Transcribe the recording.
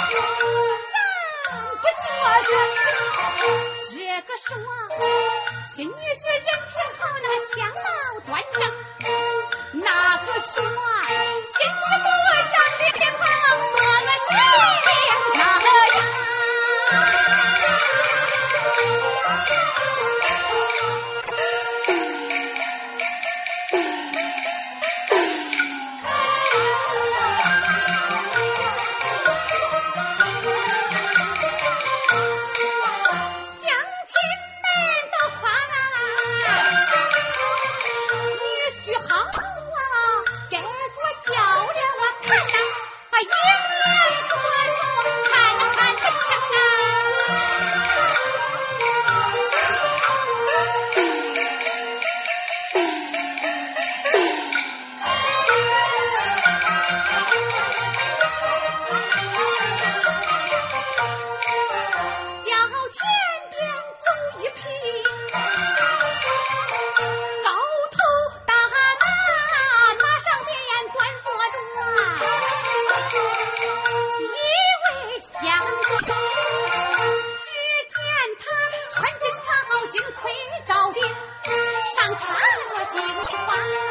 哼，当个着，这个说，新女婿人品好，那个相貌端正。你不话